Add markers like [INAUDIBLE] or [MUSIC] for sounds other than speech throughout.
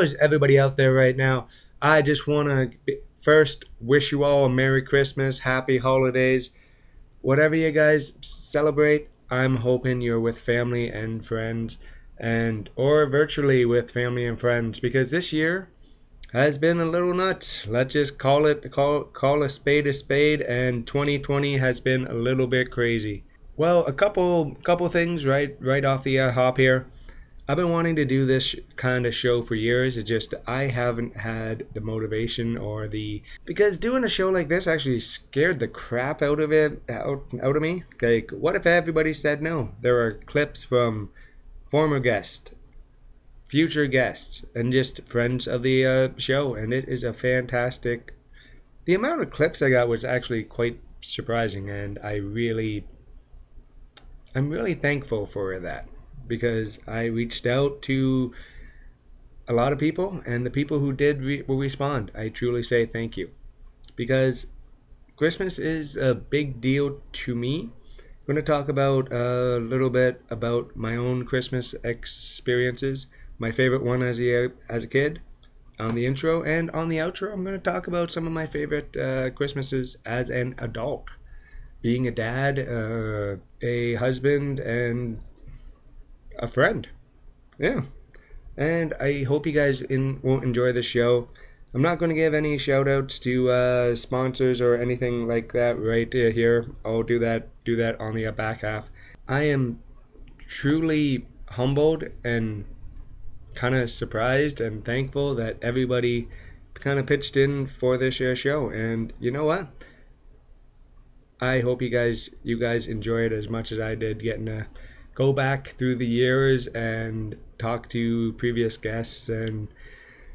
Night. Everybody out there right now? I just want to first wish you all a Merry Christmas, Happy Holidays. Whatever you guys celebrate, I'm hoping you're with family and friends and or virtually with family and friends because this year has been a little nuts. Let's just call it call call a spade a spade and 2020 has been a little bit crazy. Well, a couple couple things right right off the uh, hop here. I've been wanting to do this kind of show for years. It's just I haven't had the motivation or the because doing a show like this actually scared the crap out of it out, out of me. Like, what if everybody said no? There are clips from former guests, future guests, and just friends of the uh, show, and it is a fantastic. The amount of clips I got was actually quite surprising, and I really, I'm really thankful for that because I reached out to a lot of people, and the people who did re- will respond. I truly say thank you because Christmas is a big deal to me. I'm going to talk about a little bit about my own Christmas experiences. My favorite one as a as a kid on the intro and on the outro. I'm going to talk about some of my favorite uh, Christmases as an adult, being a dad, uh, a husband, and a friend. Yeah. And I hope you guys in, will enjoy the show. I'm not going to give any shout outs to uh, sponsors or anything like that right uh, here. I'll do that do that on the back half. I am truly humbled and kind of surprised and thankful that everybody kind of pitched in for this uh, show. And you know what? I hope you guys you guys enjoy it as much as I did getting to go back through the years and talk to previous guests and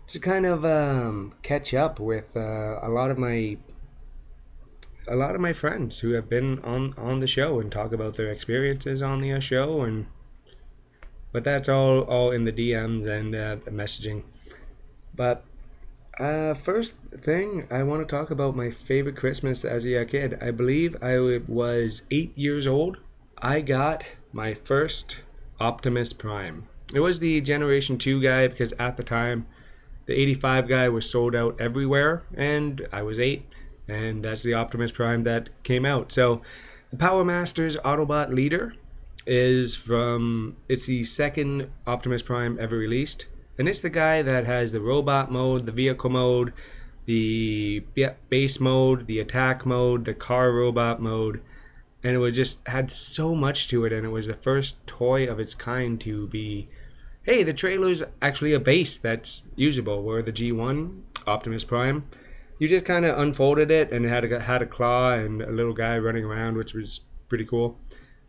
just kind of um, catch up with uh, a lot of my a lot of my friends who have been on on the show and talk about their experiences on the show and but that's all all in the DMs and uh, messaging. But uh, first thing I want to talk about my favorite Christmas as a kid. I believe I was eight years old. I got my first Optimus Prime. It was the Generation 2 guy because at the time the 85 guy was sold out everywhere and I was 8 and that's the Optimus Prime that came out. So the Power Masters Autobot Leader is from it's the second Optimus Prime ever released and it's the guy that has the robot mode, the vehicle mode, the base mode, the attack mode, the car robot mode and it was just had so much to it and it was the first toy of its kind to be hey the trailer's actually a base that's usable. Where the g1 optimus prime. You just kind of unfolded it and it had a, had a claw and a little guy running around which was pretty cool.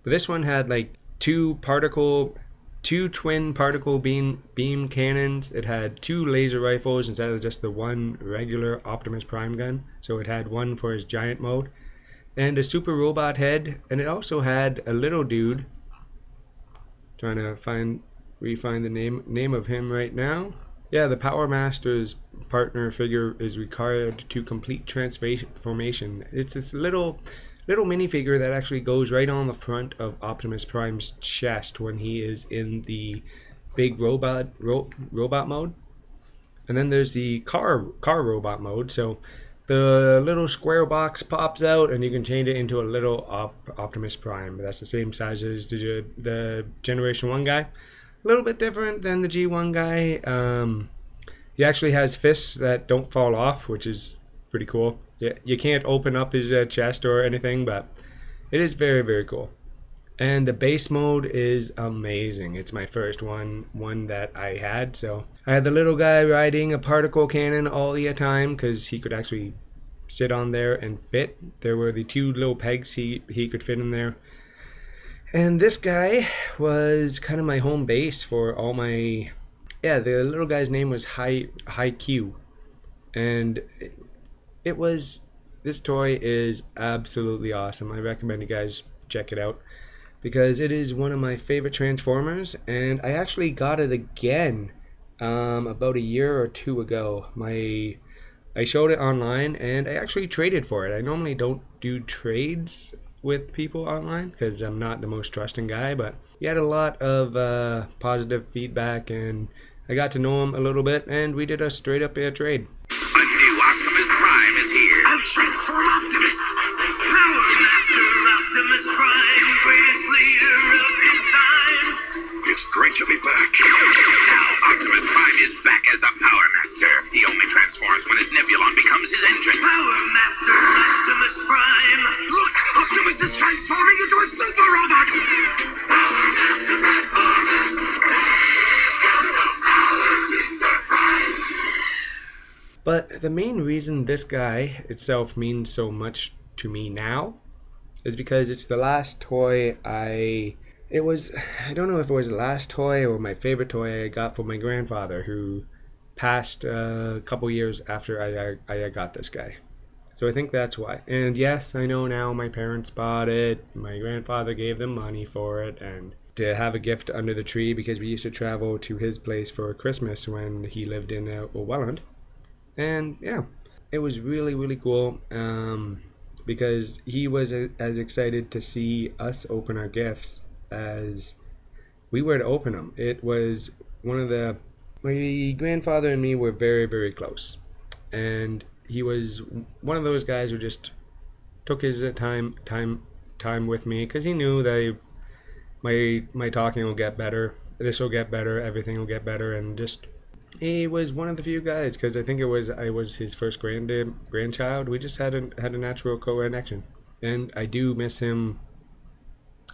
But this one had like two particle two twin particle beam beam cannons. It had two laser rifles instead of just the one regular optimus prime gun. So it had one for his giant mode and a super robot head, and it also had a little dude. Trying to find refine the name name of him right now. Yeah, the Power Master's partner figure is required to complete transformation. It's this little little minifigure that actually goes right on the front of Optimus Prime's chest when he is in the big robot ro- robot mode. And then there's the car car robot mode. So the little square box pops out and you can change it into a little Op- Optimus Prime. That's the same size as the, the Generation 1 guy. A little bit different than the G1 guy. Um, he actually has fists that don't fall off, which is pretty cool. Yeah, you can't open up his uh, chest or anything, but it is very, very cool. And the base mode is amazing. It's my first one, one that I had. So I had the little guy riding a particle cannon all the time because he could actually sit on there and fit. There were the two little pegs he he could fit in there. And this guy was kind of my home base for all my yeah, the little guy's name was High HiQ, and it, it was this toy is absolutely awesome. I recommend you guys check it out because it is one of my favorite Transformers, and I actually got it again um, about a year or two ago. My I showed it online, and I actually traded for it. I normally don't do trades with people online because I'm not the most trusting guy, but he had a lot of uh, positive feedback, and I got to know him a little bit, and we did a straight up air trade. The main reason this guy itself means so much to me now is because it's the last toy I. It was. I don't know if it was the last toy or my favorite toy I got from my grandfather who passed uh, a couple years after I, I, I got this guy. So I think that's why. And yes, I know now my parents bought it. My grandfather gave them money for it and to have a gift under the tree because we used to travel to his place for Christmas when he lived in uh, Welland and yeah, it was really really cool um, because he was a, as excited to see us open our gifts as we were to open them. It was one of the my grandfather and me were very very close, and he was one of those guys who just took his time time time with me because he knew that my my talking will get better. This will get better. Everything will get better, and just he was one of the few guys because I think it was I was his first grand grandchild. We just had a had a natural co connection, and I do miss him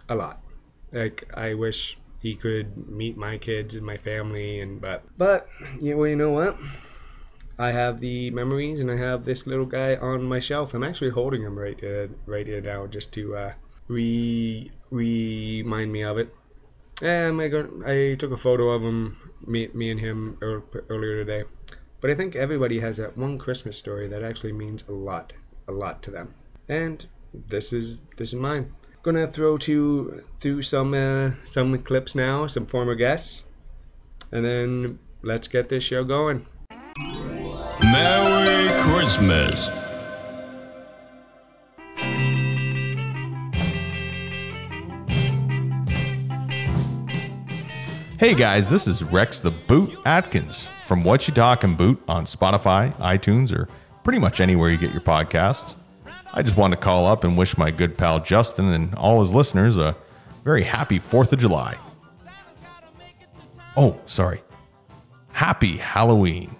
a lot. Like I wish he could meet my kids and my family, and but but you know, you know what? I have the memories, and I have this little guy on my shelf. I'm actually holding him right uh, right here now, just to uh, re remind me of it. And I got I took a photo of him me, me and him earlier today. But I think everybody has that one Christmas story that actually means a lot, a lot to them. And this is this is mine. Gonna throw to through some uh, some clips now, some former guests, and then let's get this show going. Merry Christmas. Hey guys, this is Rex the Boot Atkins from What You Talking Boot on Spotify, iTunes, or pretty much anywhere you get your podcasts. I just wanted to call up and wish my good pal Justin and all his listeners a very happy 4th of July. Oh, sorry. Happy Halloween.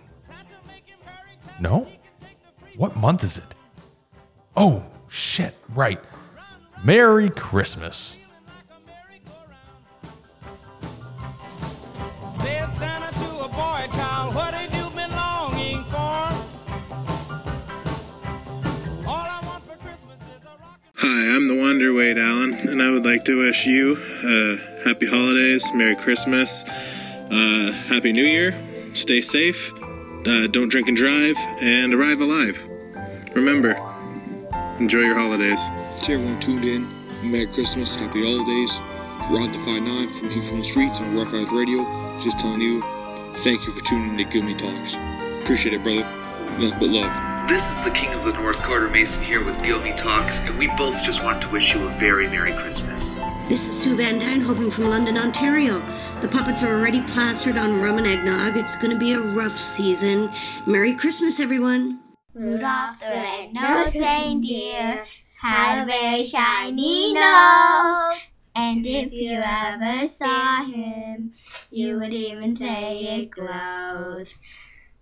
No? What month is it? Oh, shit, right. Merry Christmas. Hi, I'm the Wonder Wade Allen, and I would like to wish you uh, happy holidays, Merry Christmas, uh, Happy New Year, stay safe, uh, don't drink and drive, and arrive alive. Remember, enjoy your holidays. To everyone tuned in, Merry Christmas, Happy Holidays. It's Rod the 5'9 from here from the streets on Rough Radio. Just telling you, thank you for tuning in to Gilmy Talks. Appreciate it, brother. Nothing but love. This is the King of the North, Carter Mason, here with Gilmy Talks, and we both just want to wish you a very Merry Christmas. This is Sue Van Dyne, hoping from London, Ontario. The puppets are already plastered on rum and eggnog. It's going to be a rough season. Merry Christmas, everyone. Rudolph the red-nosed reindeer had a very shiny nose. And if you ever saw him, you would even say it glows.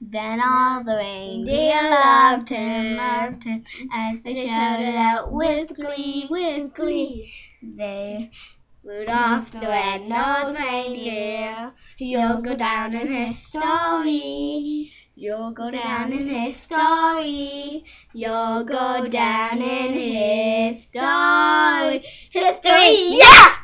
Then all the reindeer loved him, loved him, as they shouted out with glee, with glee. They Rudolph the red-nosed reindeer, you'll go down in history. You'll go down in history. You'll go down in history. History, yeah!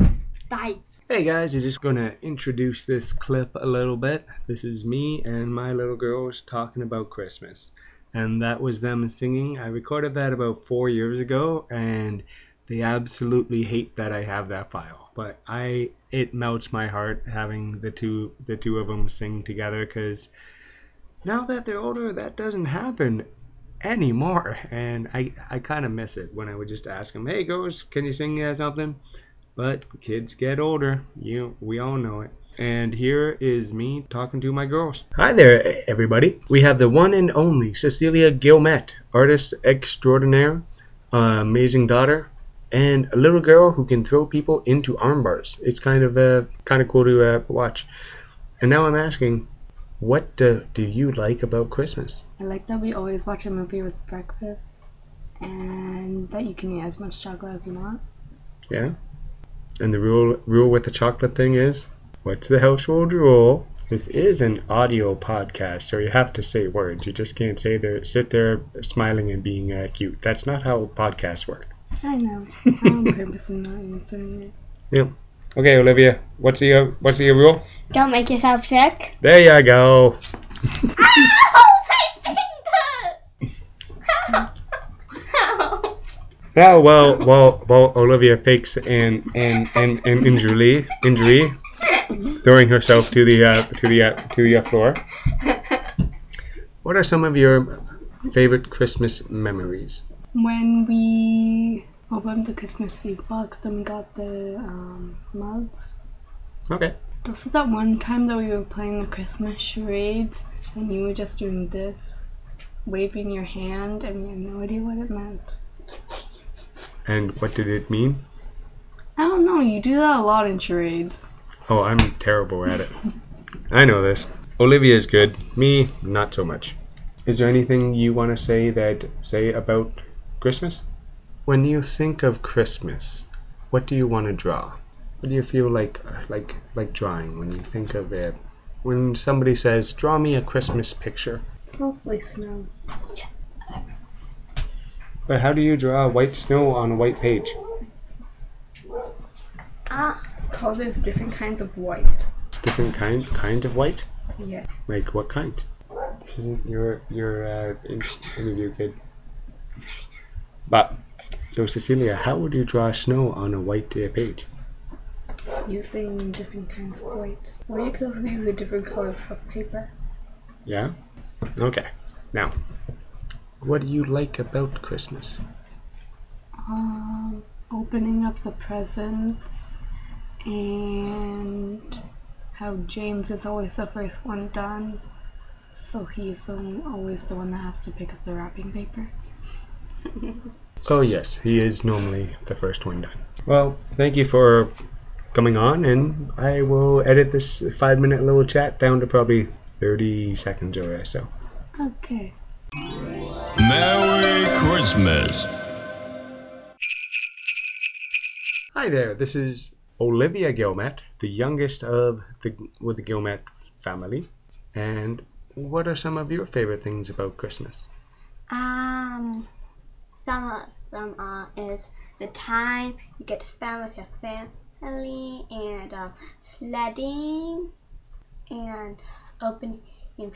Bye. Hey guys, I'm just gonna introduce this clip a little bit. This is me and my little girls talking about Christmas. And that was them singing. I recorded that about four years ago and they absolutely hate that I have that file. But I it melts my heart having the two the two of them sing together because now that they're older that doesn't happen anymore and I, I kind of miss it when I would just ask them, hey girls, can you sing something? But kids get older. You, we all know it. And here is me talking to my girls. Hi there, everybody. We have the one and only Cecilia Gilmet, artist extraordinaire, uh, amazing daughter, and a little girl who can throw people into arm bars. It's kind of uh, kind of cool to uh, watch. And now I'm asking, what do, do you like about Christmas? I like that we always watch a movie with breakfast and that you can eat as much chocolate as you want. Yeah. And the rule rule with the chocolate thing is, what's the household rule? This is an audio podcast, so you have to say words. You just can't say there, sit there smiling and being uh, cute. That's not how podcasts work. I know. I'm [LAUGHS] purposely not answering it. Yeah. Okay, Olivia. What's the uh, what's the rule? Don't make yourself sick. There you go. [LAUGHS] [LAUGHS] Yeah, well, well, well, Olivia fakes an an an, an injury injury, throwing herself to the uh, to the uh, to the uh, floor. What are some of your favorite Christmas memories? When we opened the Christmas Eve box, then we got the um, mug. Okay. This is that one time that we were playing the Christmas charades, and you were just doing this, waving your hand, and we had no idea what it meant. [LAUGHS] And what did it mean? I don't know. You do that a lot in charades. Oh, I'm terrible at it. I know this. Olivia is good. Me, not so much. Is there anything you want to say that say about Christmas? When you think of Christmas, what do you want to draw? What do you feel like like like drawing when you think of it? When somebody says, "Draw me a Christmas picture," It's mostly snow. But how do you draw white snow on a white page? Ah. Because there's different kinds of white. It's different kind kind of white. Yeah. Like what kind? This isn't your your uh, in- interview kid. But so Cecilia, how would you draw snow on a white uh, page? Using different kinds of white. Or you could also use a different color of paper. Yeah. Okay. Now, what do you like about Christmas? Um, opening up the presents and how James is always the first one done. So he's the always the one that has to pick up the wrapping paper. [LAUGHS] Oh yes, he is normally the first one done. Well, thank you for coming on, and I will edit this five-minute little chat down to probably thirty seconds or so. Okay. Merry Christmas. Hi there, this is Olivia Gilmet, the youngest of the with the Gilmet family. And what are some of your favorite things about Christmas? Um, some of them uh, is the time you get to spend with your family and um, sledding and opening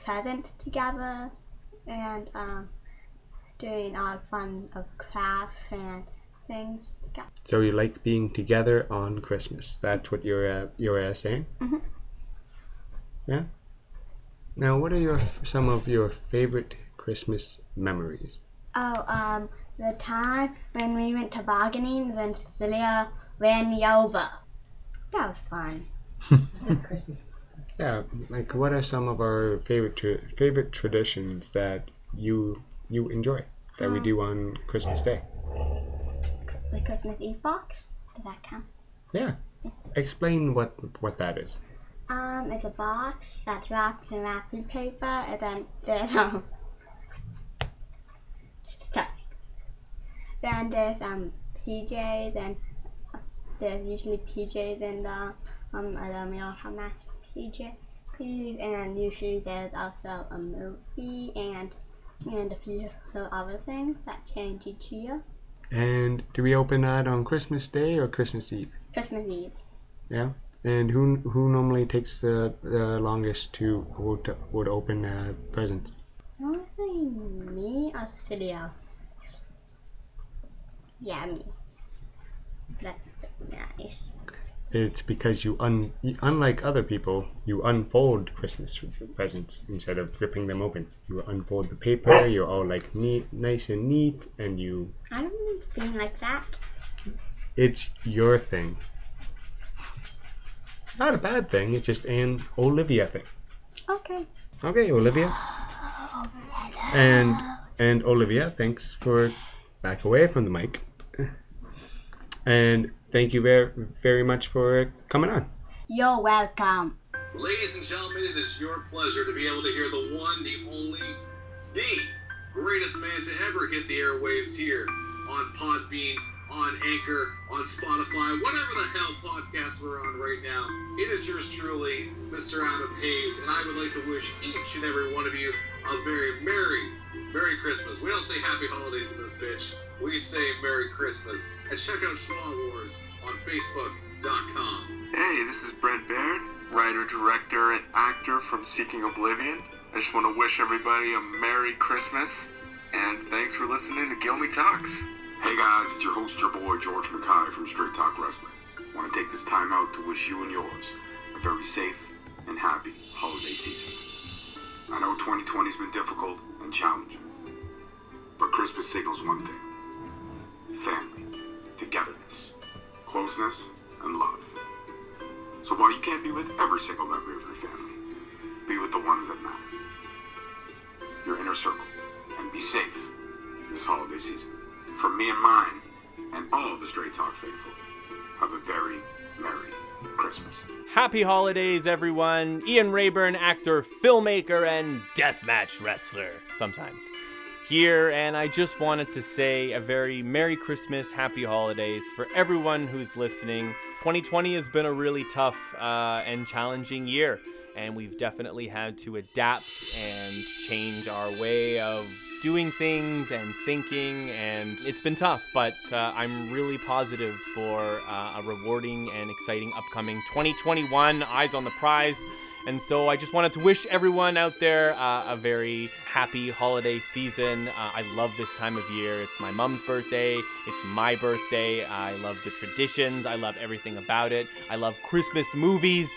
presents together and um, doing all fun of crafts and things. together. So you like being together on Christmas? That's what you're uh, you're uh, saying? Mhm. Yeah. Now, what are your some of your favorite Christmas memories? Oh, um, the time when we went tobogganing when Celia ran me over. That was fun. [LAUGHS] Christmas. Yeah, like what are some of our favorite tra- favorite traditions that you you enjoy that we do on Christmas Day? The Christmas Eve box. Does that count? Yeah. Explain what what that is. Um, it's a box that's wrapped in wrapping paper, and then there's um [LAUGHS] stuff. Then there's um PJs, and there's usually PJs in the um, and then we all have match PJ, and then usually there's also a movie and and a few other things that change each year. And do we open that on Christmas Day or Christmas Eve? Christmas Eve. Yeah. And who who normally takes the, the longest to would, would open uh, presents? Honestly, me or video. Yeah, me. That's nice. It's because you un unlike other people, you unfold Christmas presents instead of ripping them open. You unfold the paper. You're all like neat, nice and neat, and you. I don't feel like that. It's your thing. Not a bad thing. It's just an Olivia thing. Okay. Okay, Olivia. And and Olivia, thanks for back away from the mic. And thank you very very much for coming on. You're welcome. Ladies and gentlemen, it is your pleasure to be able to hear the one, the only, the greatest man to ever hit the airwaves here on Podbean, on Anchor, on Spotify, whatever the hell podcast we're on right now. It is yours truly, Mr. Adam Hayes, and I would like to wish each and every one of you a very merry, Merry Christmas. We don't say Happy Holidays in this bitch. We say Merry Christmas. And check out Schwa Wars on Facebook.com. Hey, this is Brent Baird, writer, director, and actor from Seeking Oblivion. I just want to wish everybody a Merry Christmas, and thanks for listening to Gilmy Talks. Hey guys, it's your host, your boy George Mackay from Straight Talk Wrestling. I Want to take this time out to wish you and yours a very safe and happy holiday season. I know 2020's been difficult and challenging, but Christmas signals one thing family, togetherness, closeness, and love. So while you can't be with every single member of your family, be with the ones that matter. Your inner circle, and be safe this holiday season. From me and mine, and all the Straight Talk faithful, have a very Merry Christmas. Happy holidays, everyone. Ian Rayburn, actor, filmmaker, and deathmatch wrestler sometimes. Here, and I just wanted to say a very Merry Christmas, Happy Holidays for everyone who's listening. 2020 has been a really tough uh, and challenging year, and we've definitely had to adapt and change our way of doing things and thinking, and it's been tough, but uh, I'm really positive for uh, a rewarding and exciting upcoming 2021. Eyes on the prize. And so I just wanted to wish everyone out there uh, a very happy holiday season. Uh, I love this time of year. It's my mom's birthday. It's my birthday. I love the traditions. I love everything about it. I love Christmas movies.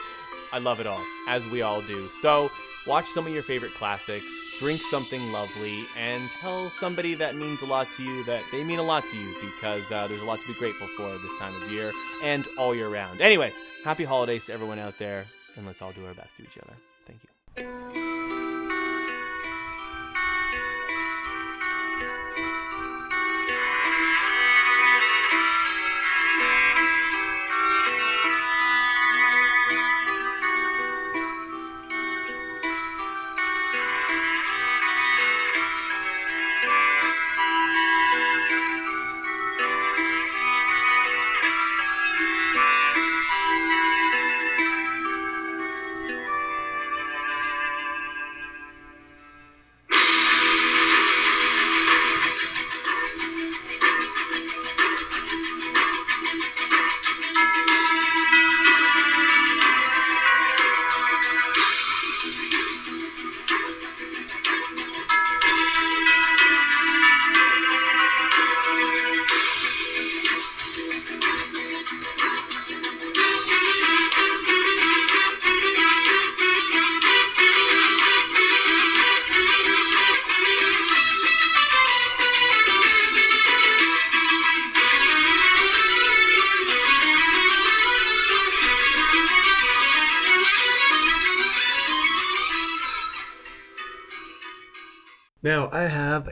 I love it all, as we all do. So watch some of your favorite classics, drink something lovely, and tell somebody that means a lot to you that they mean a lot to you because uh, there's a lot to be grateful for this time of year and all year round. Anyways, happy holidays to everyone out there, and let's all do our best to each other. Thank you.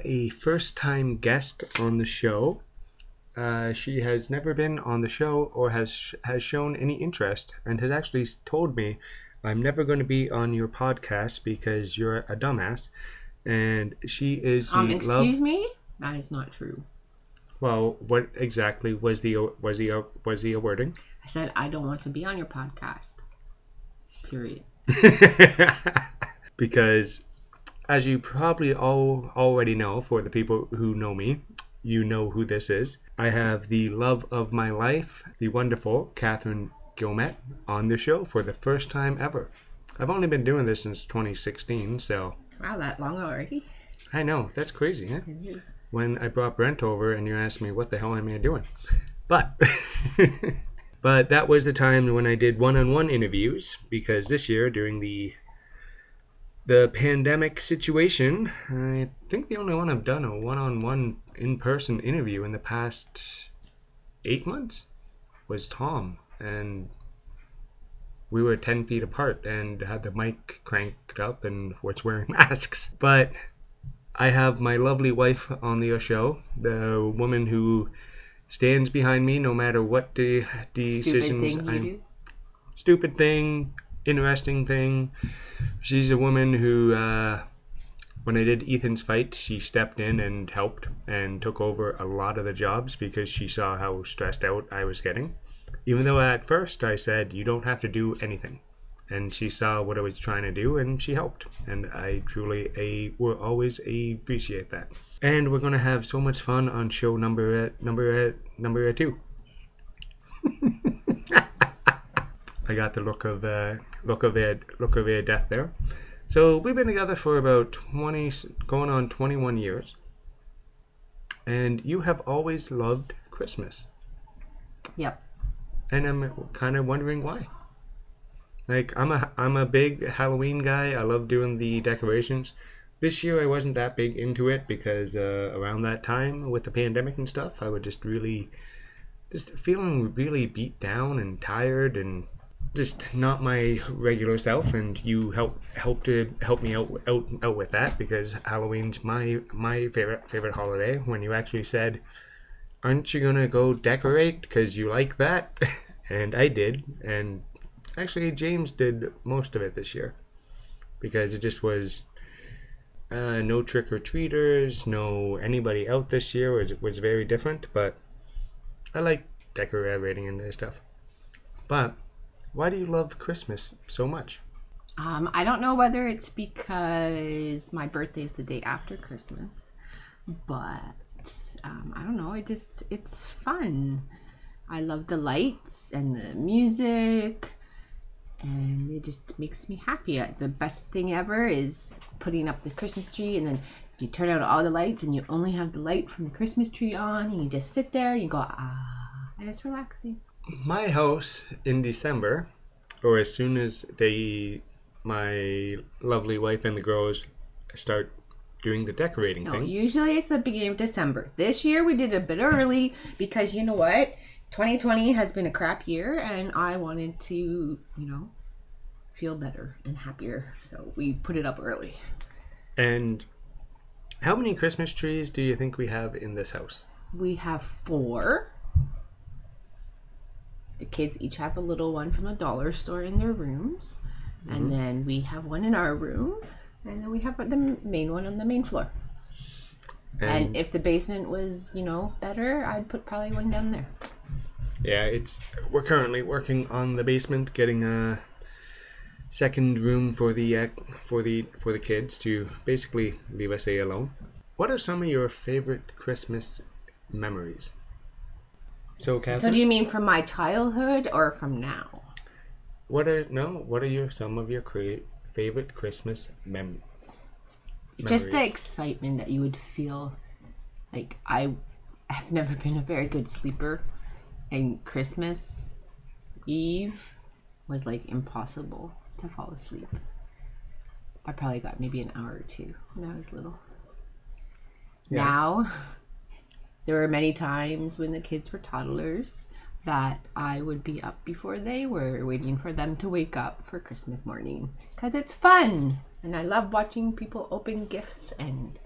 A first time guest on the show. Uh, she has never been on the show or has has shown any interest and has actually told me I'm never going to be on your podcast because you're a dumbass. And she is Um, love. excuse me? That is not true. Well, what exactly was the was the was the wording? I said I don't want to be on your podcast. Period. [LAUGHS] because as you probably all already know for the people who know me you know who this is. I have the love of my life the wonderful catherine gilmet on the show for the first time ever. I've only been doing this since 2016 so. Wow, that long already? i know that's crazy huh? when i brought brent over and you asked me what the hell am i doing? But [LAUGHS] but that was the time when i did one-on-one interviews because this year during the the pandemic situation, I think the only one I've done a one-on-one in-person interview in the past eight months was Tom, and we were ten feet apart and had the mic cranked up and was wearing [LAUGHS] masks. But I have my lovely wife on the show, the woman who stands behind me no matter what the decisions thing I'm stupid thing, interesting thing. She's a woman who, uh, when I did Ethan's fight, she stepped in and helped and took over a lot of the jobs because she saw how stressed out I was getting. Even though at first I said, you don't have to do anything. And she saw what I was trying to do and she helped. And I truly a, will always appreciate that. And we're going to have so much fun on show number uh, number uh, number uh, two. [LAUGHS] I got the look of uh, look of a look of a death there. So we've been together for about twenty, going on twenty-one years, and you have always loved Christmas, Yep. and I'm kind of wondering why. Like I'm a I'm a big Halloween guy. I love doing the decorations. This year I wasn't that big into it because uh, around that time with the pandemic and stuff, I was just really just feeling really beat down and tired and just not my regular self and you help help to help me out out out with that because Halloween's my my favorite favorite holiday. When you actually said aren't you gonna go decorate? Because you like that. [LAUGHS] And I did. And actually James did most of it this year. Because it just was uh, no trick or treaters no anybody out this year was was very different but I like decorating and stuff. But why do you love Christmas so much? Um, I don't know whether it's because my birthday is the day after Christmas, but um, I don't know. It just it's fun. I love the lights and the music, and it just makes me happy. Uh, The best thing ever is putting up the Christmas tree, and then you turn out all the lights, and you only have the light from the Christmas tree on, and you just sit there and you go ah, and it's relaxing. My house in December, or as soon as they, my lovely wife and the girls start doing the decorating No, thing. usually it's the beginning of December. This year we did a bit early because you know what? 2020 has been a crap year and I wanted to, you know, feel better and happier. So we put it up early. And how many Christmas trees do you think we have in this house? We have four. The kids each have a little one from a dollar store in their rooms. Mhm. And then we have one in our room. And then we have the main one on the main floor. And, if the basement was, you know, better, I'd put probably one down there. Yeah, it's we're currently working on the basement, getting a second room for the uh, for the for the kids to basically leave us alone. What are some of your favorite Christmas memories? So, Catherine, So do you mean from my childhood or from now? what are no? What are your some of your cra- favorite Christmas mem- Just the excitement that you would feel. Like I have never been a very good sleeper, and Christmas Eve was like impossible to fall asleep. I probably got maybe an hour or two when I was little. Yeah. Now, there were many times when the kids were toddlers that I would be up before they were, waiting for them to wake up for Christmas morning. Because it's fun! And I love watching people open gifts and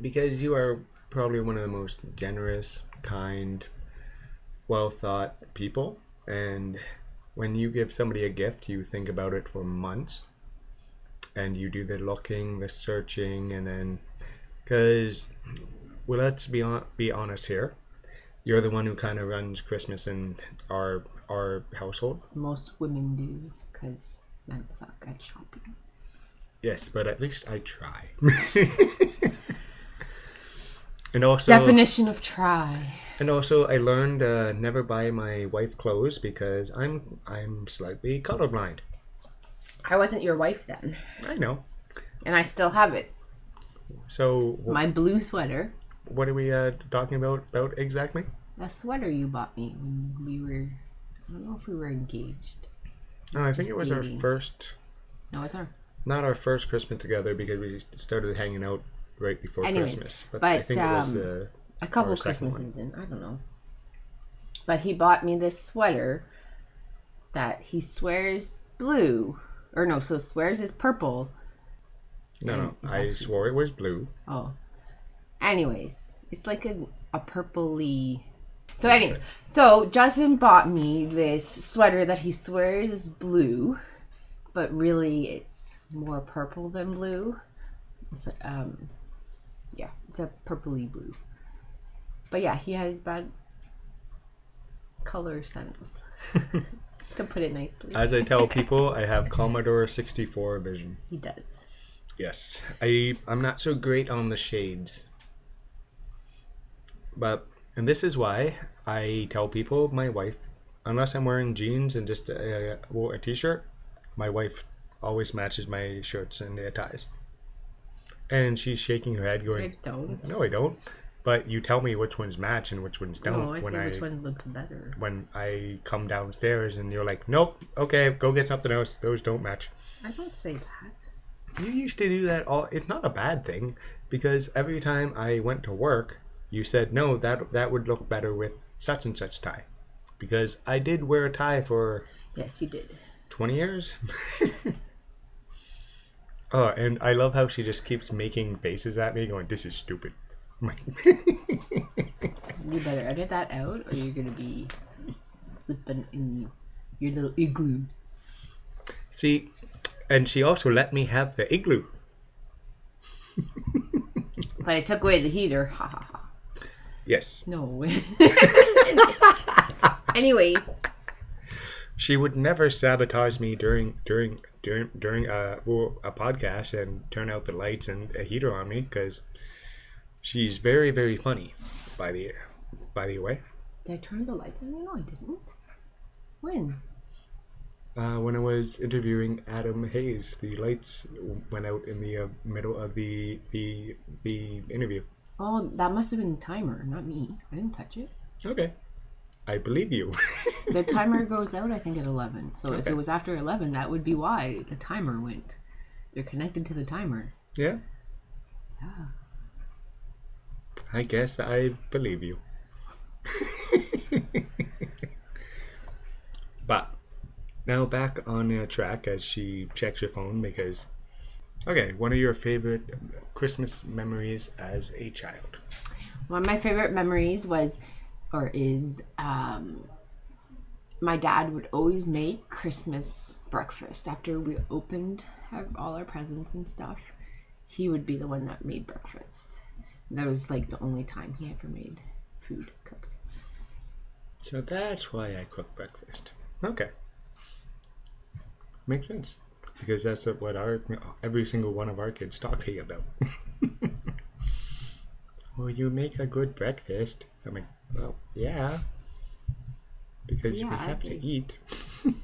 because you are probably one of the most generous, kind, well thought people, and when you give somebody a gift, you think about it for months, and you do the looking, the searching, and then, because, well, let's be on, be honest here, you're the one who kind of runs Christmas in our our household. Most women do because men suck at shopping. Yes, but at least I try. [LAUGHS] [LAUGHS] and also Definition of try. And also, I learned uh, never buy my wife clothes because I'm I'm slightly colorblind. I wasn't your wife then, I know. and I still have it. So wh- My blue sweater. What are we uh, talking about about exactly? That sweater you bought me when we were. I don't know if we were engaged. No, I think it was our first, No, it's our. not our first Christmas together because we started hanging out right before Anyways, Christmas. But, I but, think it was um, the a couple our second one. Christmases in. I don't know. But he bought me this sweater that he swears blue, or no, so swears is purple. No, no, I actually- swore it was blue. Oh. Anyways, it's like a, a purpley. So anyway, so Justin bought me this sweater that he swears is blue, but really it's more purple than blue. It's, um, yeah, it's a purpley blue. But yeah, he has bad color sense. [LAUGHS] to put it nicely. As I tell [LAUGHS] people, I have Commodore 64 vision. he does. Yes, I I'm not so great on the shades. But and this is why I tell people my wife, unless I'm wearing jeans and just a, a t-shirt, my wife always matches my shirts and uh, ties. And she's shaking her head, going, I don't. "No, I don't." But you tell me which ones match and which ones don't No, I when see I which one looks better. when I come downstairs, and you're like, "Nope, okay, go get something else. Those don't match." I don't say that. You used to do that all. It's not a bad thing because every time I went to work, you said no, that that would look better with such and such tie, because I did wear a tie for Yes, you did. 20 years. [LAUGHS] oh, and I love how she just keeps making faces at me, going, "This is stupid." You better edit that out, or you're gonna be flipping in your little igloo. See, and she also let me have the igloo. But I took away the heater. Ha ha ha. Yes, No. [LAUGHS] Anyways, she would never sabotage me during during during during a well, a podcast and turn out the lights and a heater on me because she's very very funny. By the by the way, did I turn the lights on? No, I didn't. When? uh, when I was interviewing Adam Hayes, the lights went out in the uh, middle of the the the interview. Oh, that must have been the timer, not me. I didn't touch it. Okay, I believe you. [LAUGHS] The timer [LAUGHS] goes out, I think, at 11. So if Okay. it was after 11, that would be why the timer went. They're connected to the timer. yeah, Yeah. I guess I believe you. [LAUGHS] but now back on uh, track as she checks her phone because. Okay, one of your favorite Christmas memories as a child. One of my favorite memories was, or is, um, my dad would always make Christmas breakfast after we opened our- all our presents and stuff. He would be the one that made breakfast. That was like the only time he ever made food cooked. So that's why I cook breakfast. Okay. Makes sense. Because that's what our every single one of our kids talk to you about. [LAUGHS] well, you make a good breakfast. I'm like, well, yeah. Because we Yeah, have to eat. [LAUGHS]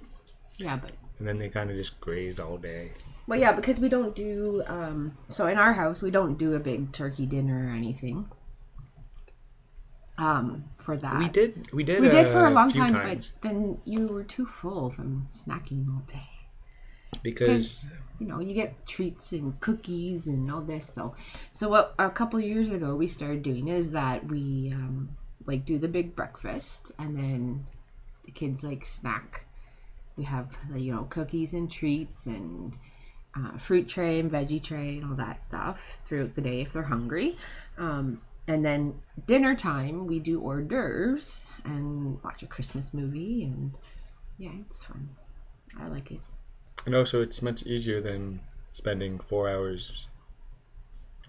Yeah, but And then they kind of just graze all day. Well, yeah, because we don't do. Um, so in our house, we don't do a big turkey dinner or anything. Um, for that. We did. We did. We did for a long time, times but then you were too full from snacking all day. Because You know, you get treats and cookies and all this. So, so what a couple years ago we started doing is that we um, like do the big breakfast, and then the kids like snack. We have you know cookies and treats and uh, fruit tray and veggie tray and all that stuff throughout the day if they're hungry. Um, and then dinner time we do hors d'oeuvres and watch a Christmas movie and Yeah, it's fun. I like it. And also, it's much easier than spending four hours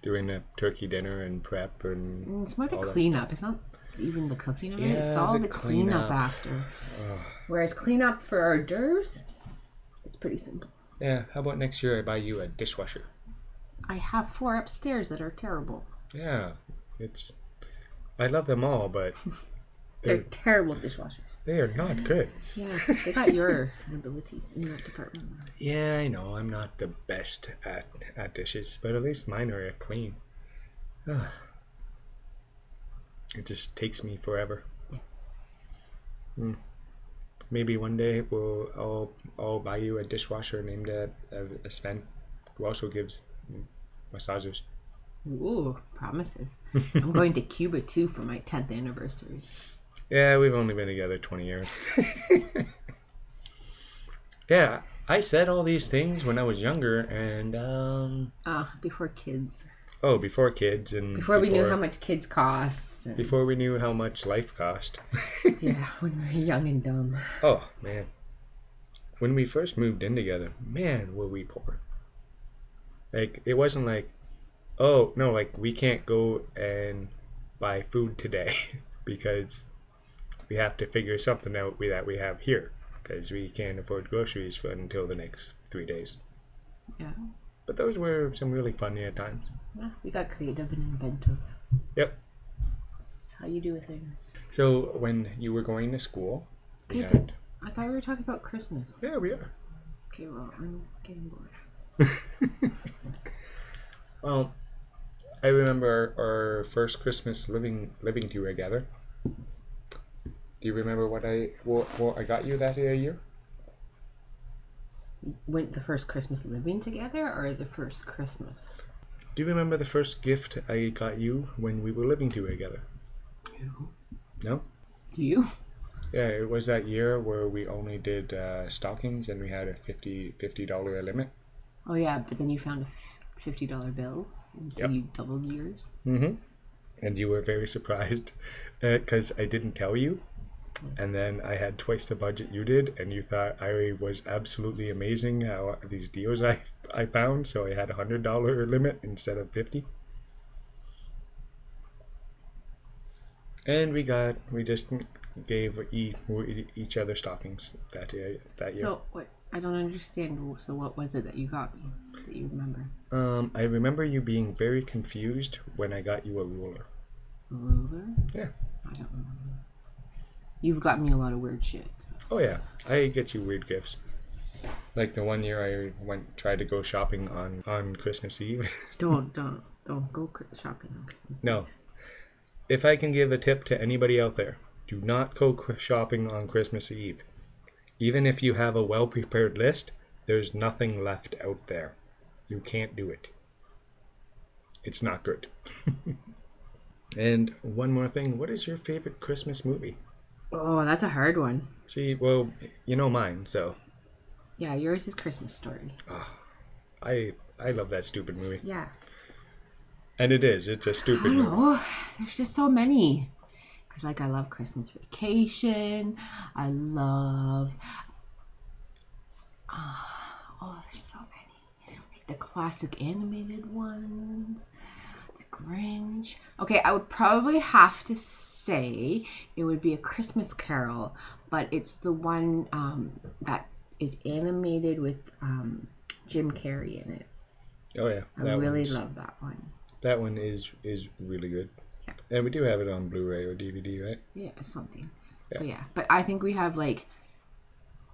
doing a turkey dinner and prep and. And it's more the cleanup. It's not even the cooking of it. it's Yeah, all the the, cleanup, cleanup. after. Ugh. Whereas cleanup for hors d'oeuvres, it's pretty simple. Yeah, how about next year I buy you a dishwasher? I have four upstairs that are terrible. Yeah, it's. I love them all, but [LAUGHS] They're they're, terrible dishwashers. They are not good. Yeah, they got your [LAUGHS] abilities in that department. Yeah, I know I'm not the best at at dishes, but at least mine are clean. Ugh. It just takes me forever. Hmm. Maybe one day we'll I'll I'll buy you a dishwasher named uh, uh, Sven, who also gives massages. Ooh, promises. [LAUGHS] I'm going to Cuba too for my 10th anniversary. Yeah, we've only been together 20 years. [LAUGHS] yeah, I said all these things when I was younger, and um, Ah, before kids. oh, before kids and Before we knew how much kids cost. and- Before we knew how much life cost. [LAUGHS] yeah, when we were young and dumb. Oh man, when we first moved in together, man, were we poor. Like it wasn't like, oh no, like we can't go and buy food today [LAUGHS] because we have to figure something out that we have here because we can't afford groceries for until the next three days. Yeah. But those were some really funny times. yeah. We got creative and inventive. Yep. That's how you do with things. So when you were going to school, Okay, had I thought we were talking about Christmas. yeah we are. Okay, well, I'm getting bored. [LAUGHS] Well, I remember our first Christmas living living together. Do you remember what I what, what I got you that year? Went the first Christmas living together or the first Christmas? Do you remember the first gift I got you when we were living together? No. Do you? Yeah, it was that year where we only did uh, stockings and we had a 50 dollar limit. Oh yeah, but then you found a fifty dollar bill, and so Yep. you doubled yours. Mm-hmm. And you were very [LAUGHS] surprised because I didn't tell you. And then I had twice the budget you did, and you thought I was absolutely amazing how these deals I I found. So I had a hundred dollar limit instead of fifty. And we got we just gave e- each other stockings that year. That year. So what? I don't understand. So what was it that you got me that you remember? Um, I remember you being very confused when I got you a ruler. A ruler? Yeah. I don't remember. You've got me a lot of weird shit. So. Oh yeah, I get you weird gifts. Like the one year I went tried to go shopping on on Christmas Eve. [LAUGHS] Don't don't don't go shopping on Christmas. no. If I can give a tip to anybody out there, do not go shopping on Christmas Eve. Even if you have a well prepared list, there's nothing left out there. You can't do it. It's not good. [LAUGHS] and one more thing, what is your favorite Christmas movie? Oh, that's a hard one. See, well, you know mine, so Yeah, yours is Christmas Story. I I love that stupid movie. Yeah. And it is. It's a stupid don't movie. know. There's just so many. Cause like I love Christmas Vacation. I love. Ah, oh, there's so many. Like the classic animated ones. Grinch. Okay, I would probably have to say it would be a Christmas Carol, but it's the one um, that is animated with um, Jim Carrey in it. Oh yeah, I that really love that one. That one is is really good. Yeah. And we do have it on Blu-ray or DVD, right? Yeah, something. Yeah. But yeah, but I think we have like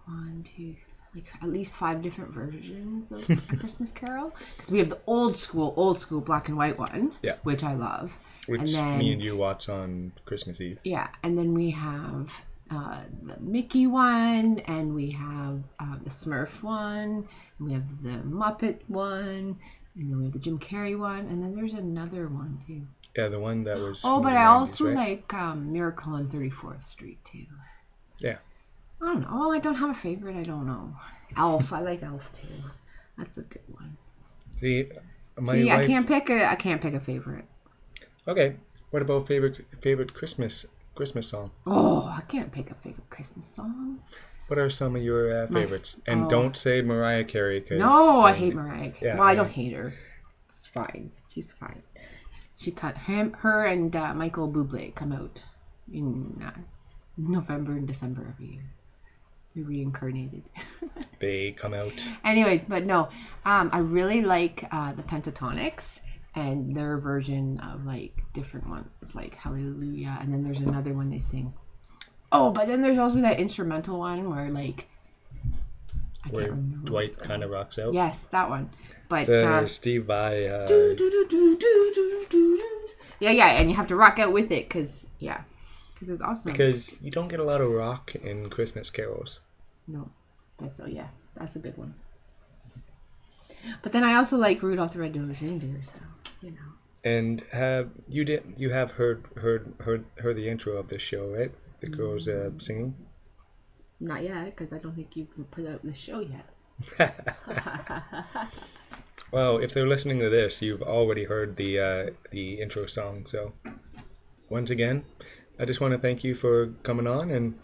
one, two, like at least five different versions of [LAUGHS] A Christmas Carol because we have the old school, old school black and white one, Yeah. which I love. Which and then me and you watch on Christmas Eve. yeah, and then we have uh, the Mickey one, and we have uh, the Smurf one, and we have the Muppet one, and then we have the Jim Carrey one, and then there's another one too. Yeah, the one that was. Oh, but I 90s, also right? like um, Miracle on 34th Street too. Yeah. I don't know. Oh, I don't have a favorite. I don't know. Elf. I like Elf too. That's a good one. See, my See, I can't pick a. I can't pick a favorite. Okay. What about favorite favorite Christmas Christmas song? Oh, I can't pick a favorite Christmas song. What are some of your uh, My- favorites? And oh. don't say Mariah Carey. 'cause, No, I um, hate Mariah. Carey. yeah, well, I I- don't hate her. It's fine. She's fine. She cut him, her, and uh, Michael Bublé come out in uh, November and December every year reincarnated. [LAUGHS] they come out. Anyways, but no, um, I really like uh, the Pentatonix and their version of like different ones, like Hallelujah, and then there's another one they sing. Oh, but then there's also that instrumental one where like. I where Dwight kind of rocks out. Yes, that one. But the uh, Steve Vai. Uh... Yeah, yeah, and you have to rock out with it because yeah because it's awesome. because you don't get a lot of rock in Christmas carols. No, that's oh yeah, that's a big one. But then I also like Rudolph the Red-Nosed Reindeer, so you know. And have you did you have heard heard heard heard the intro of this show, right? The girls uh, singing. Not yet, because I don't think you've put out the show yet. [LAUGHS] [LAUGHS] Well, if they're listening to this, you've already heard the uh, the intro song. So, once again, I just want to thank you for coming on and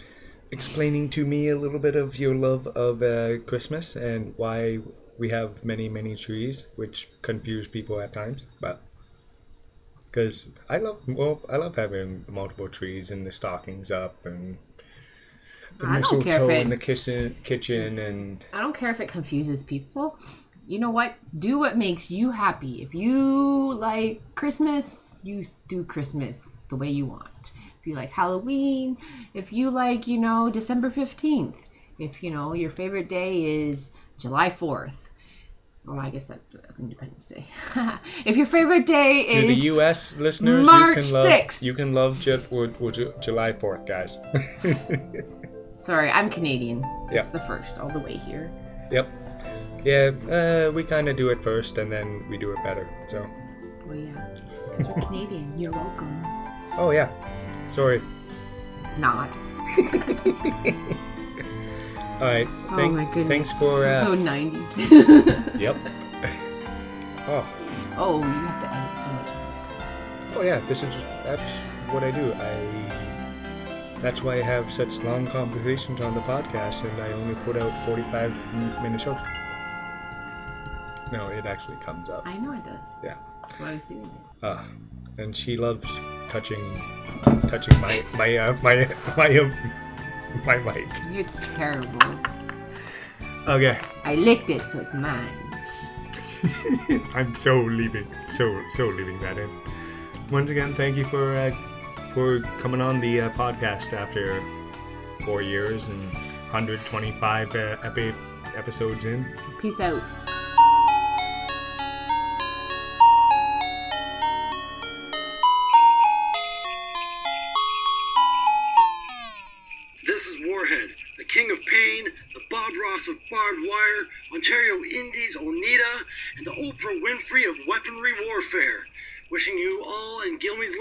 explaining to me a little bit of your love of uh, Christmas and why we have many many trees, which confuse people at times. But because I love well, I love having multiple trees and the stockings up and the I don't care if mistletoe it- in the kitchen kitchen and I don't care if it confuses people. You know what? Do what makes you happy. If you like Christmas, you do Christmas the way you want. You like Halloween, if you like, you know, December 15th, if, you know, your favorite day is July 4th. Well, I guess that's Independence Day. [LAUGHS] if your favorite day is To the U.S. listeners, March you can love 6th. you can love Ju- or, or Ju- July Fourth, guys. [LAUGHS] Sorry, I'm Canadian. Yeah. It's the first all the way here. yep. Yeah, uh, we kind of do it first, and then we do it better. So, Well, yeah. Because we're Canadian. You're welcome. oh yeah, sorry. Not. [LAUGHS] All right. Oh Thank, my goodness. Thanks for. Uh, so 90s. [LAUGHS] Yep. [LAUGHS] Oh. Oh, you have to edit so much. Oh yeah. This is that's what I do. I. That's why I have such long conversations on the podcast, and I only put out 45 minute shows. No, it actually comes up. I know it does. Yeah. That's why I was doing it. Uh, and she loves touching, touching my my uh, my [LAUGHS] my um, my mic. You're terrible. Okay, I licked it, so it's mine. [LAUGHS] I'm so leaving, so so leaving that in. Once again, thank you for uh, for coming on the uh, podcast after four years and 125 uh, epi- episodes in. Peace out.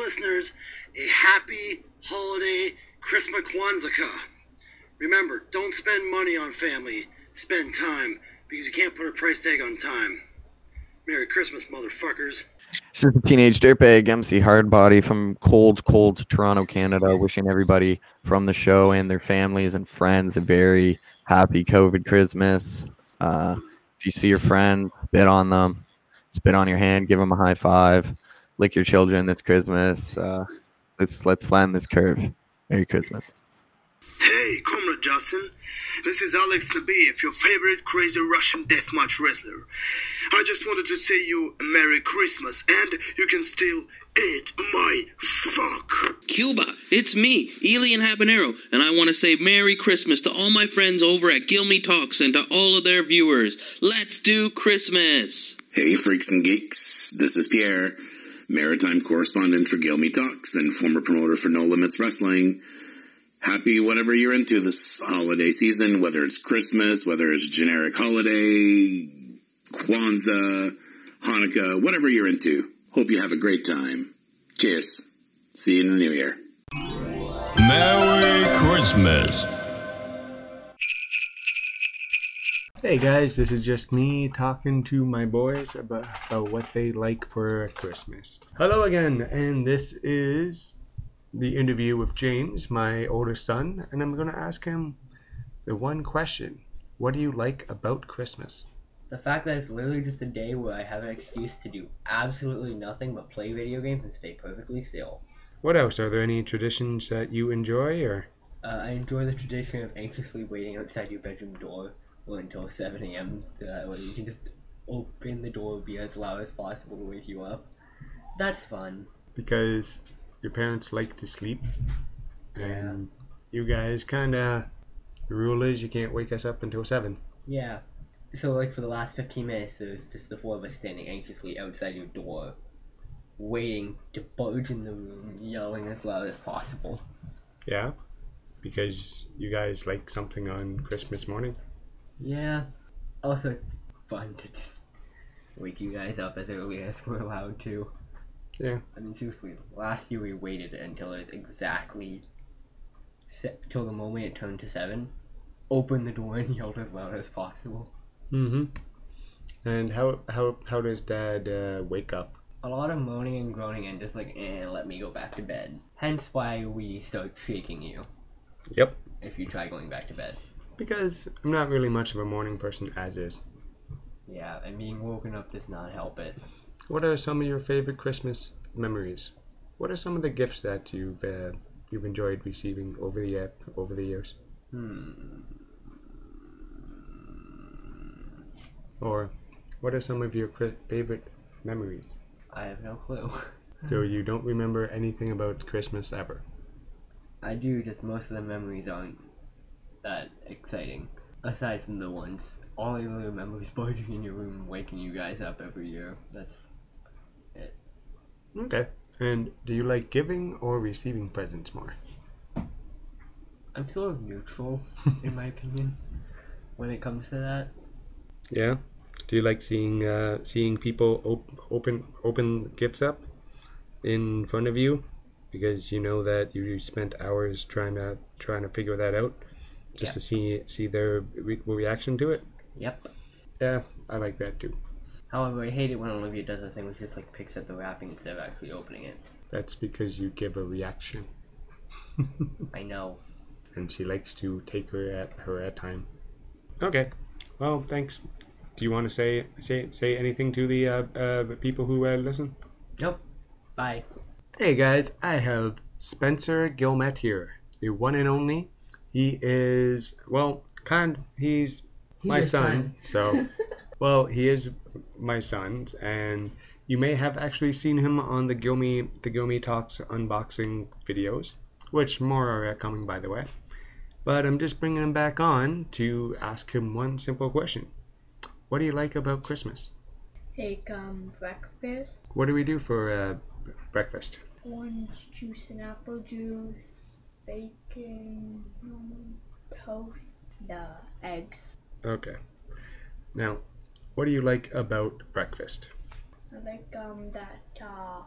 Listeners a happy holiday Christmas Kwanzaa. Remember, don't spend money on family, spend time, because you can't put a price tag on time. Merry Christmas, motherfuckers. This is the Teenage Dirtbag MC Hardbody from cold, cold Toronto, Canada. Wishing everybody from the show and their families and friends a very happy COVID Christmas. Uh, if you see your friend, spit on them, spit on your hand, give them a high five, lick your children this Christmas. Uh, let's let's flatten this curve. Merry Christmas. Hey, Comrade Justin. This is Alex Nabiev, your favorite crazy Russian deathmatch wrestler. I just wanted to say you a Merry Christmas, and you can still eat my fuck. Cuba, it's me, Elian Habanero, and I want to say Merry Christmas to all my friends over at Gilmy Talks and to all of their viewers. Let's do Christmas! Hey, freaks and geeks. This is Pierre, maritime correspondent for Gilmy Talks and former promoter for No Limits Wrestling. Happy whatever you're into this holiday season, whether it's Christmas, whether it's generic holiday, Kwanzaa, Hanukkah, whatever you're into. Hope you have a great time. Cheers. See you in the new year. Merry Christmas. Hey guys, this is just me talking to my boys about, about what they like for Christmas. Hello again, and this is the interview with James, my oldest son, and I'm going to ask him the one question What do you like about Christmas? The fact that it's literally just a day where I have an excuse to do absolutely nothing but play video games and stay perfectly still. What else? Are there any traditions that you enjoy or? Uh, I enjoy the tradition of anxiously waiting outside your bedroom door until 7 a.m. so that way you can just open the door be as loud as possible to wake you up. That's fun. Because your parents like to sleep, and you guys kind of. The rule is you can't wake us up until 7. Yeah. So like for the last 15 minutes, there's just the four of us standing anxiously outside your door, waiting to budge in the room, yelling as loud as possible. Yeah? Because you guys like something on Christmas morning? Yeah. Also, it's fun to just wake you guys up as early as we're allowed to. Yeah. I mean, seriously, last year we waited until it was exactly set till the moment it turned to seven, opened the door and [LAUGHS] yelled as loud as possible. Mm-hmm. And how how how does Dad uh, wake up? A lot of moaning and groaning and just like, eh, let me go back to bed. Hence why we start shaking you Yep. if you try going back to bed. Because I'm not really much of a morning person as is. Yeah, and being woken up does not help it. What are some of your favorite Christmas memories? What are some of the gifts that you've uh, you've enjoyed receiving over the uh, over the years? Hmm. Or what are some of your favorite memories? I have no clue. So [LAUGHS] you don't remember anything about Christmas ever? I do, just most of the memories aren't that exciting. Aside from the ones, all I really remember is barging in your room and waking you guys up every year. That's it. Okay. And do you like giving or receiving presents more? I'm sort of neutral, [LAUGHS] in my opinion, when it comes to that. Yeah. Do you like seeing uh, seeing people op- open open gifts up in front of you because you know that you spent hours trying to trying to figure that out just Yeah. to see see their re- reaction to it? Yep. Yeah, I like that too. However, I hate it when Olivia does the thing which just like picks up the wrapping instead of actually opening it. That's because you give a reaction, [LAUGHS] I know. and she likes to take her at her at time. Okay. Well, thanks. Do you want to say say say anything to the uh, uh, people who uh, listen? Nope. Bye. Hey guys, I have Spencer Gilmet here, the one and only. He is well, kind. He's, He's my your son, so [LAUGHS] well, he is my son, and you may have actually seen him on the Gilmy the Gilmy Talks unboxing videos, which more are uh, coming by the way. But I'm just bringing him back on to ask him one simple question: What do you like about Christmas? Take um breakfast, What do we do for uh, breakfast? orange juice and apple juice, bacon, toast, the eggs. Okay. Now, what do you like about breakfast? I like um that uh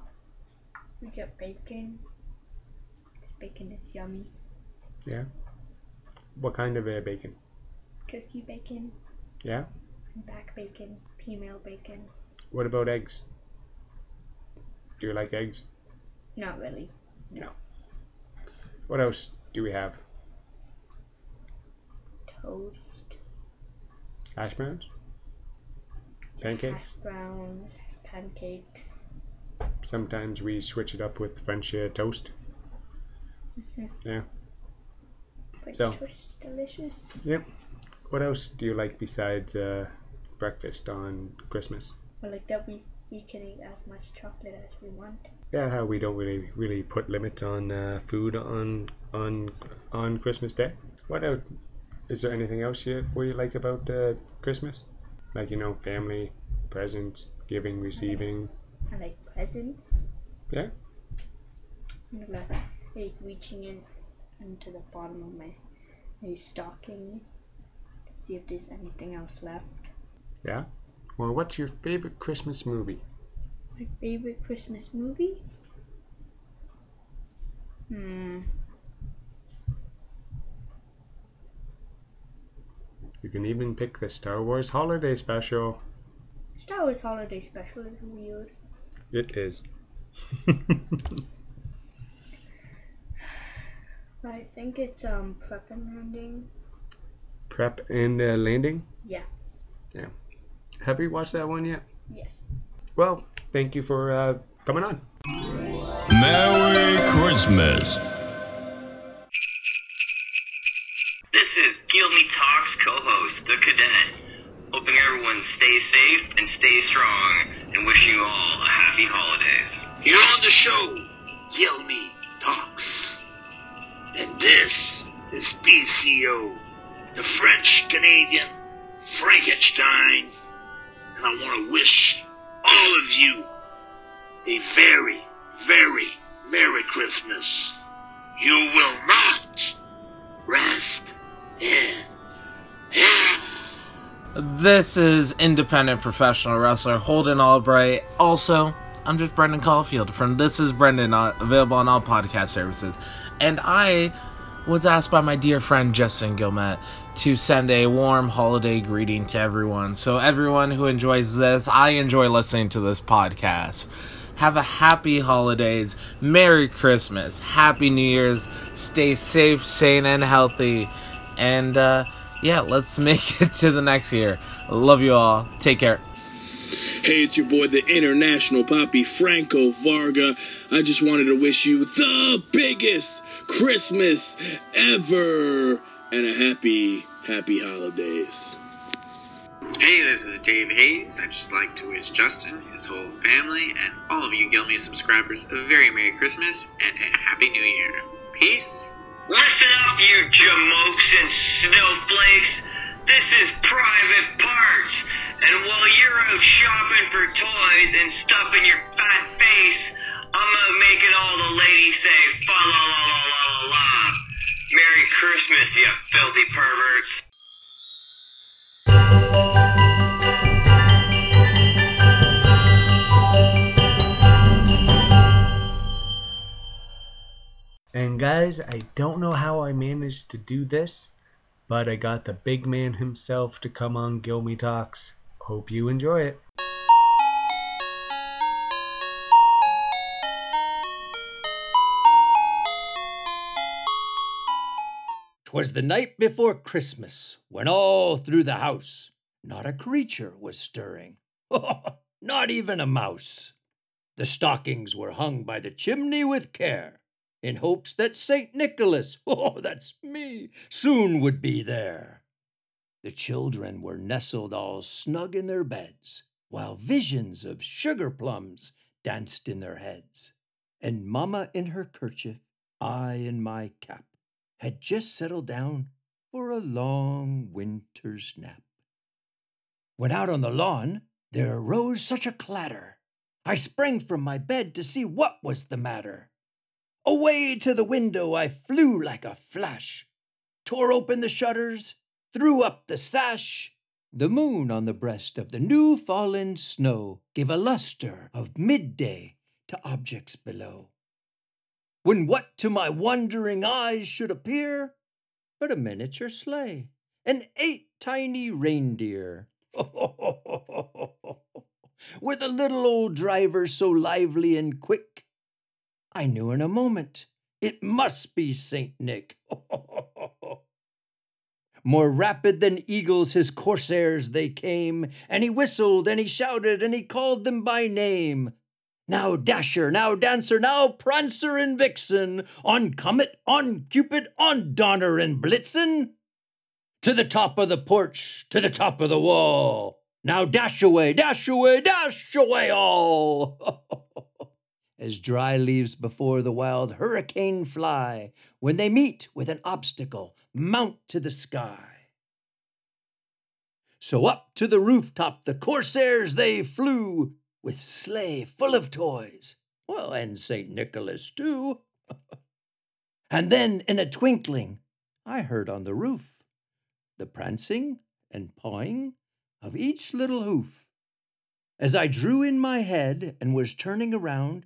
we get bacon. Bacon is yummy. Yeah. What kind of uh, bacon? Turkey bacon, Yeah. back bacon, female bacon. What about eggs? Do you like eggs? Not really. No. What else do we have? Toast, Hash browns? Pancakes? hash browns, pancakes. Sometimes we switch it up with French uh, toast. Mhm. Yeah. French So- toast is delicious. Yep. What else do you like besides uh, breakfast on Christmas? I like that we we can eat as much chocolate as we want. Yeah, how we don't really really put limits on uh, food on on on Christmas Day. What else? Is there anything else you you like about uh, Christmas? Like you know, family, presents, giving, receiving. I like presents. Yeah. I like, like reaching in into the bottom of my, my stocking to see if there's anything else left. Yeah. Or what's your favorite Christmas movie? My favorite Christmas movie? Hmm. You can even pick the Star Wars Holiday Special. Star Wars Holiday Special is weird. It is. [LAUGHS] I think it's um Prep and Landing. Prep and uh, Landing. Yeah. Yeah. Have you watched that one yet? Yes. Well, thank you for uh, coming on. Merry Christmas. This is Gilmy Talks co-host, The Cadet. Hoping everyone stays safe and stays strong, and wishing you all a happy holidays. You're on the show, Gilmy Talks. And this is BCO, the French Canadian Frankenstein. And I want to wish all of you a very, very Merry Christmas. You will not rest in This is independent professional wrestler Holden Albright. Also, I'm just Brendan Caulfield from This Is Brendan, uh, available on all podcast services. And I was asked by my dear friend Justin Gilmet to send a warm holiday greeting to everyone. So, everyone who enjoys this, I enjoy listening to this podcast. Have a happy holidays, Merry Christmas, Happy New Year's, stay safe, sane, and healthy. And, uh, yeah, let's [LAUGHS] make it to the next year. Love you all. Take care. Hey, it's your boy, the international poppy, Franco Varga. I just wanted to wish you the biggest Christmas ever and a happy, happy holidays. Hey, this is Dave Hayes. I'd just like to wish Justin, his whole family, and all of you Gilmy subscribers a very Merry Christmas and a Happy New Year. Peace. Listen up, you jamokes and snowflakes. This is Private Parts. And while you're out shopping for toys and stuffing your fat face, I'm out making all the ladies say fa la la la la la. Merry Christmas, you filthy perverts. And guys, I don't know how I managed to do this, but I got the big man himself to come on Gilmy Talks. Hope you enjoy it. 'Twas the night before Christmas, when all through the house not a creature was stirring, [LAUGHS] not even a mouse. The stockings were hung by the chimney with care, in hopes that St. Nicholas, [LAUGHS] oh, that's me, soon would be there. The children were nestled all snug in their beds, while visions of sugar plums danced in their heads. And Mamma in her kerchief, I in my cap, had just settled down for a long winter's nap. When out on the lawn there arose such a clatter, I sprang from my bed to see what was the matter. Away to the window I flew like a flash, tore open the shutters, threw up the sash. The moon on the breast of the new fallen snow gave a luster of midday to objects below. When what to my wondering eyes should appear but a miniature sleigh and eight tiny reindeer. [LAUGHS] With a little old driver so lively and quick, I knew in a moment it must be Saint Nick. [LAUGHS] More rapid than eagles his corsairs they came, and he whistled and he shouted and he called them by name. Now Dasher, now Dancer, now Prancer and Vixen, on Comet, on Cupid, on Donner and Blitzen. To the top of the porch, to the top of the wall. Now dash away, dash away, dash away all. [LAUGHS] As dry leaves before the wild hurricane fly, when they meet with an obstacle, mount to the sky. So up to the rooftop the corsairs they flew, with sleigh full of toys, well, and St. Nicholas too. [LAUGHS] and then in a twinkling I heard on the roof the prancing and pawing of each little hoof. As I drew in my head and was turning around,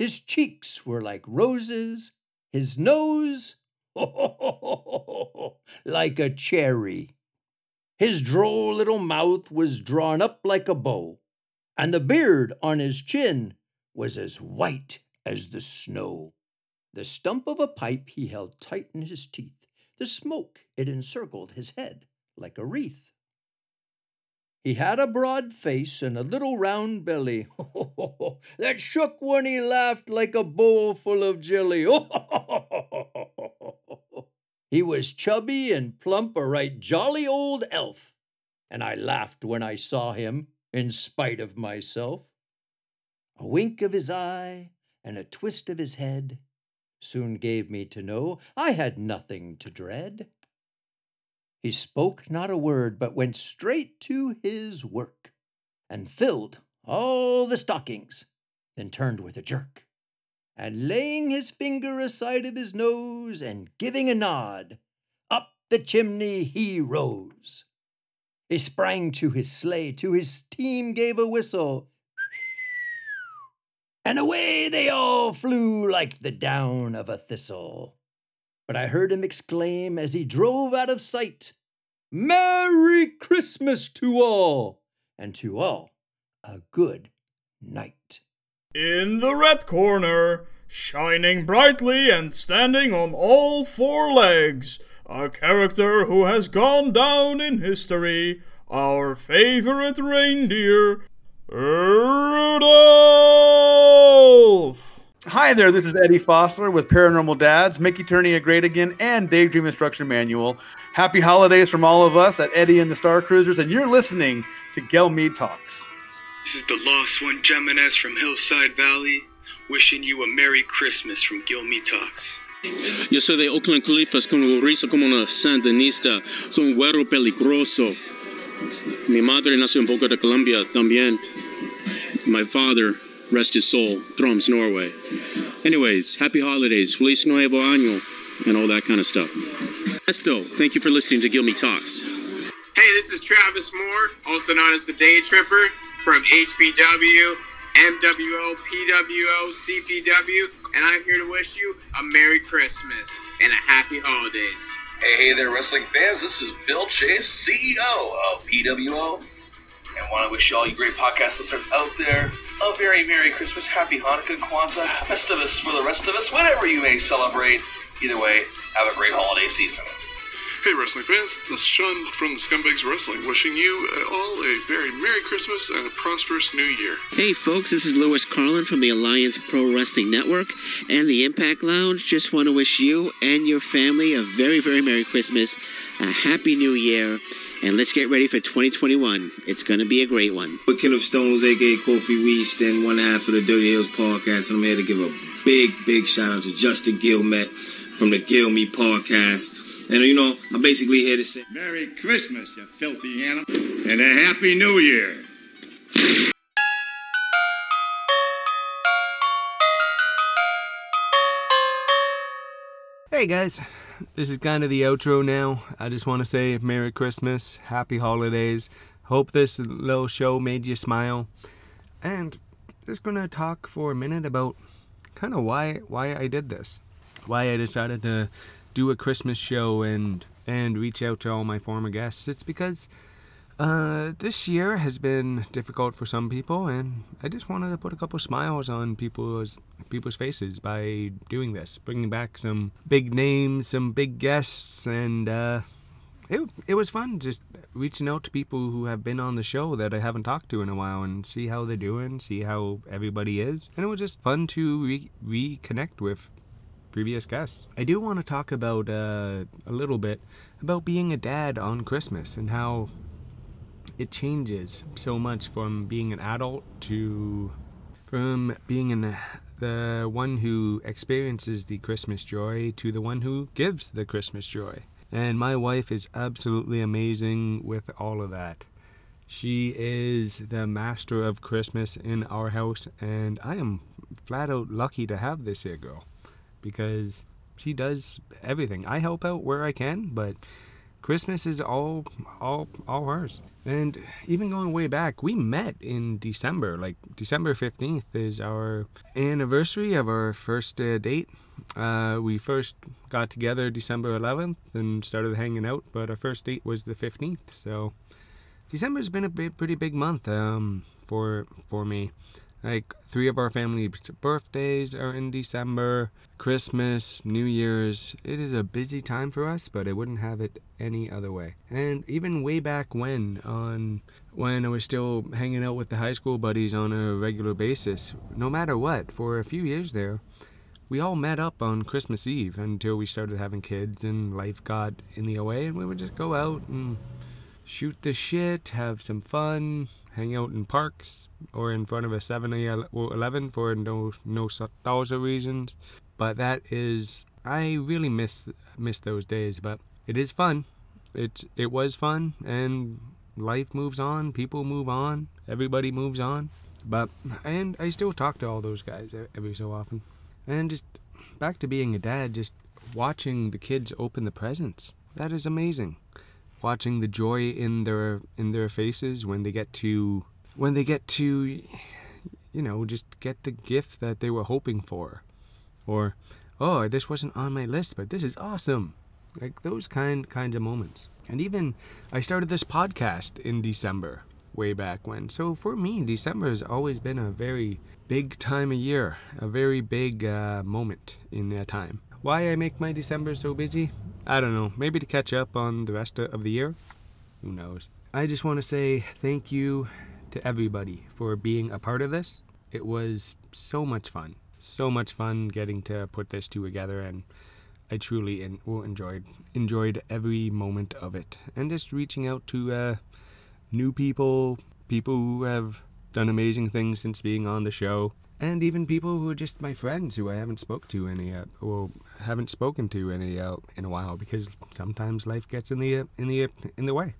His cheeks were like roses, his nose, [LAUGHS] like a cherry. His droll little mouth was drawn up like a bow, and the beard on his chin was as white as the snow. The stump of a pipe he held tight in his teeth. The smoke it encircled his head like a wreath. He had a broad face and a little round belly [LAUGHS] that shook when he laughed like a bowl full of jelly. [LAUGHS] he was chubby and plump, a right jolly old elf, and I laughed when I saw him, in spite of myself. A wink of his eye and a twist of his head soon gave me to know I had nothing to dread. He spoke not a word, but went straight to his work, and filled all the stockings, then turned with a jerk, and laying his finger aside of his nose, and giving a nod, up the chimney he rose. He sprang to his sleigh, to his team gave a whistle, and away they all flew like the down of a thistle. But I heard him exclaim as he drove out of sight, Merry Christmas to all, and to all a good night. In the red corner, shining brightly and standing on all four legs, a character who has gone down in history, our favorite reindeer, Rudolph! Hi there, this is Eddie Fossler with Paranormal Dads, Make a Great Again, and Daydream Instruction Manual. Happy holidays from all of us at Eddie and the Star Cruisers, and you're listening to Gilmy Talks. This is the Lost One Jimenez from Hillside Valley, wishing you a Merry Christmas from Gilmy Talks. Yo soy de Oakland Clippers con risa como una sandinista. Soy un güero peligroso. Mi madre nació en Bogotá, Colombia también. My father, rest his soul, Thrums, Norway. Anyways, happy holidays, Feliz Nuevo Año, and all that kind of stuff. Esto, thank you for listening to Gilmy Talks. Hey, this is Travis Moore, also known as the Day Tripper from HBW, MWO, PWO, CPW, and I'm here to wish you a Merry Christmas and a Happy Holidays. Hey, hey there, wrestling fans. This is Bill Chase, CEO of PWO, and want to wish you all you great podcast listeners out there a very Merry Christmas, Happy Hanukkah, Kwanzaa, Festivus for the rest of us, whatever you may celebrate. Either way, have a great holiday season. Hey, wrestling fans, this is Sean from the Scumbags Wrestling, wishing you uh, all a very Merry Christmas and a prosperous New Year. Hey folks, this is Lewis Carlin from the Alliance Pro Wrestling Network and the Impact Lounge. Just want to wish you and your family a very, very Merry Christmas, a Happy New Year, and let's get ready for 2021. It's going to be a great one. With King of Stones, aka Kofi Weaston, one half of the Dirty Hills podcast, and I'm here to give a big, big shout out to Justin Gilmet from the Gill Me podcast. And you know, I'm basically here to say Merry Christmas, you filthy animal, and a Happy New Year. Hey guys, this is kind of the outro now. I just want to say Merry Christmas, Happy Holidays. Hope this little show made you smile. And just gonna talk for a minute about kind of why why I did this, why I decided to do a Christmas show and and reach out to all my former guests. It's because uh, this year has been difficult for some people, and I just wanted to put a couple smiles on people's people's faces by doing this, bringing back some big names, some big guests, and uh, it it was fun just reaching out to people who have been on the show that I haven't talked to in a while and see how they're doing, see how everybody is, and it was just fun to re- reconnect with previous guests. I do want to talk about uh, a little bit about being a dad on Christmas and how it changes so much from being an adult to from being in the, the one who experiences the Christmas joy to the one who gives the Christmas joy. And my wife is absolutely amazing with all of that. She is the master of Christmas in our house, and I am flat out lucky to have this here girl because she does everything. I help out where I can, but Christmas is all all all hers. And even going way back, we met in December. Like December 15th is our anniversary of our first uh, date. Uh, we first got together December 11th and started hanging out, but our first date was the 15th. So December's been a pretty big month um, for for me. Like three of our family birthdays are in December, Christmas, New Year's. It is a busy time for us, but I wouldn't have it any other way. And even way back when, on when I was still hanging out with the high school buddies on a regular basis, no matter what, for a few years there, we all met up on Christmas Eve until we started having kids and life got in the way, and we would just go out and shoot the shit, have some fun, hang out in parks or in front of a 7 Eleven for no no nostalgia reasons. But that is, I really miss miss those days. But it is fun. It it was fun, and life moves on. People move on. Everybody moves on. But and I still talk to all those guys every so often. And just back to being a dad, just watching the kids open the presents. That is amazing watching the joy in their in their faces when they get to when they get to you know just get the gift that they were hoping for. Or oh this wasn't on my list but this is awesome. Like those kind kinds of moments. And even i started this podcast in december way back when. So for me december has always been a very big time of year a very big uh, moment in that time why i make my december so busy I don't know, maybe to catch up on the rest of the year. Who knows? I just want to say thank you to everybody for being a part of this. It was so much fun. So much fun getting to put this together and I truly in, well, enjoyed enjoyed every moment of it. And just reaching out to uh, new people, people who have done amazing things since being on the show and even people who are just my friends who I haven't spoke to any uh, or haven't spoken to any uh, in a while because sometimes life gets in the uh, in the in the way.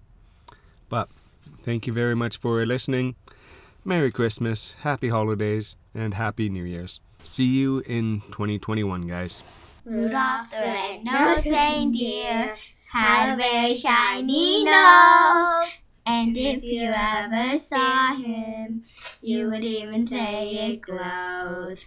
But thank you very much for listening. Merry Christmas, Happy Holidays, and Happy New Year's. See you in 2021, guys. Rudolph the red-nosed reindeer had a very shiny nose. And if you ever saw him, you would even say it glows.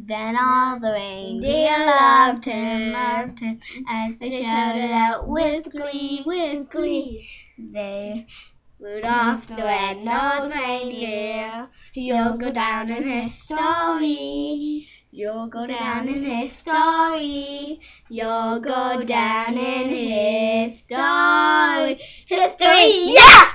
Then all the reindeer loved him, loved him, as they shouted out with glee, with glee. They Rudolph the red-nosed reindeer, you'll go down in history. You'll go down in history. You'll go down in history. History, yeah!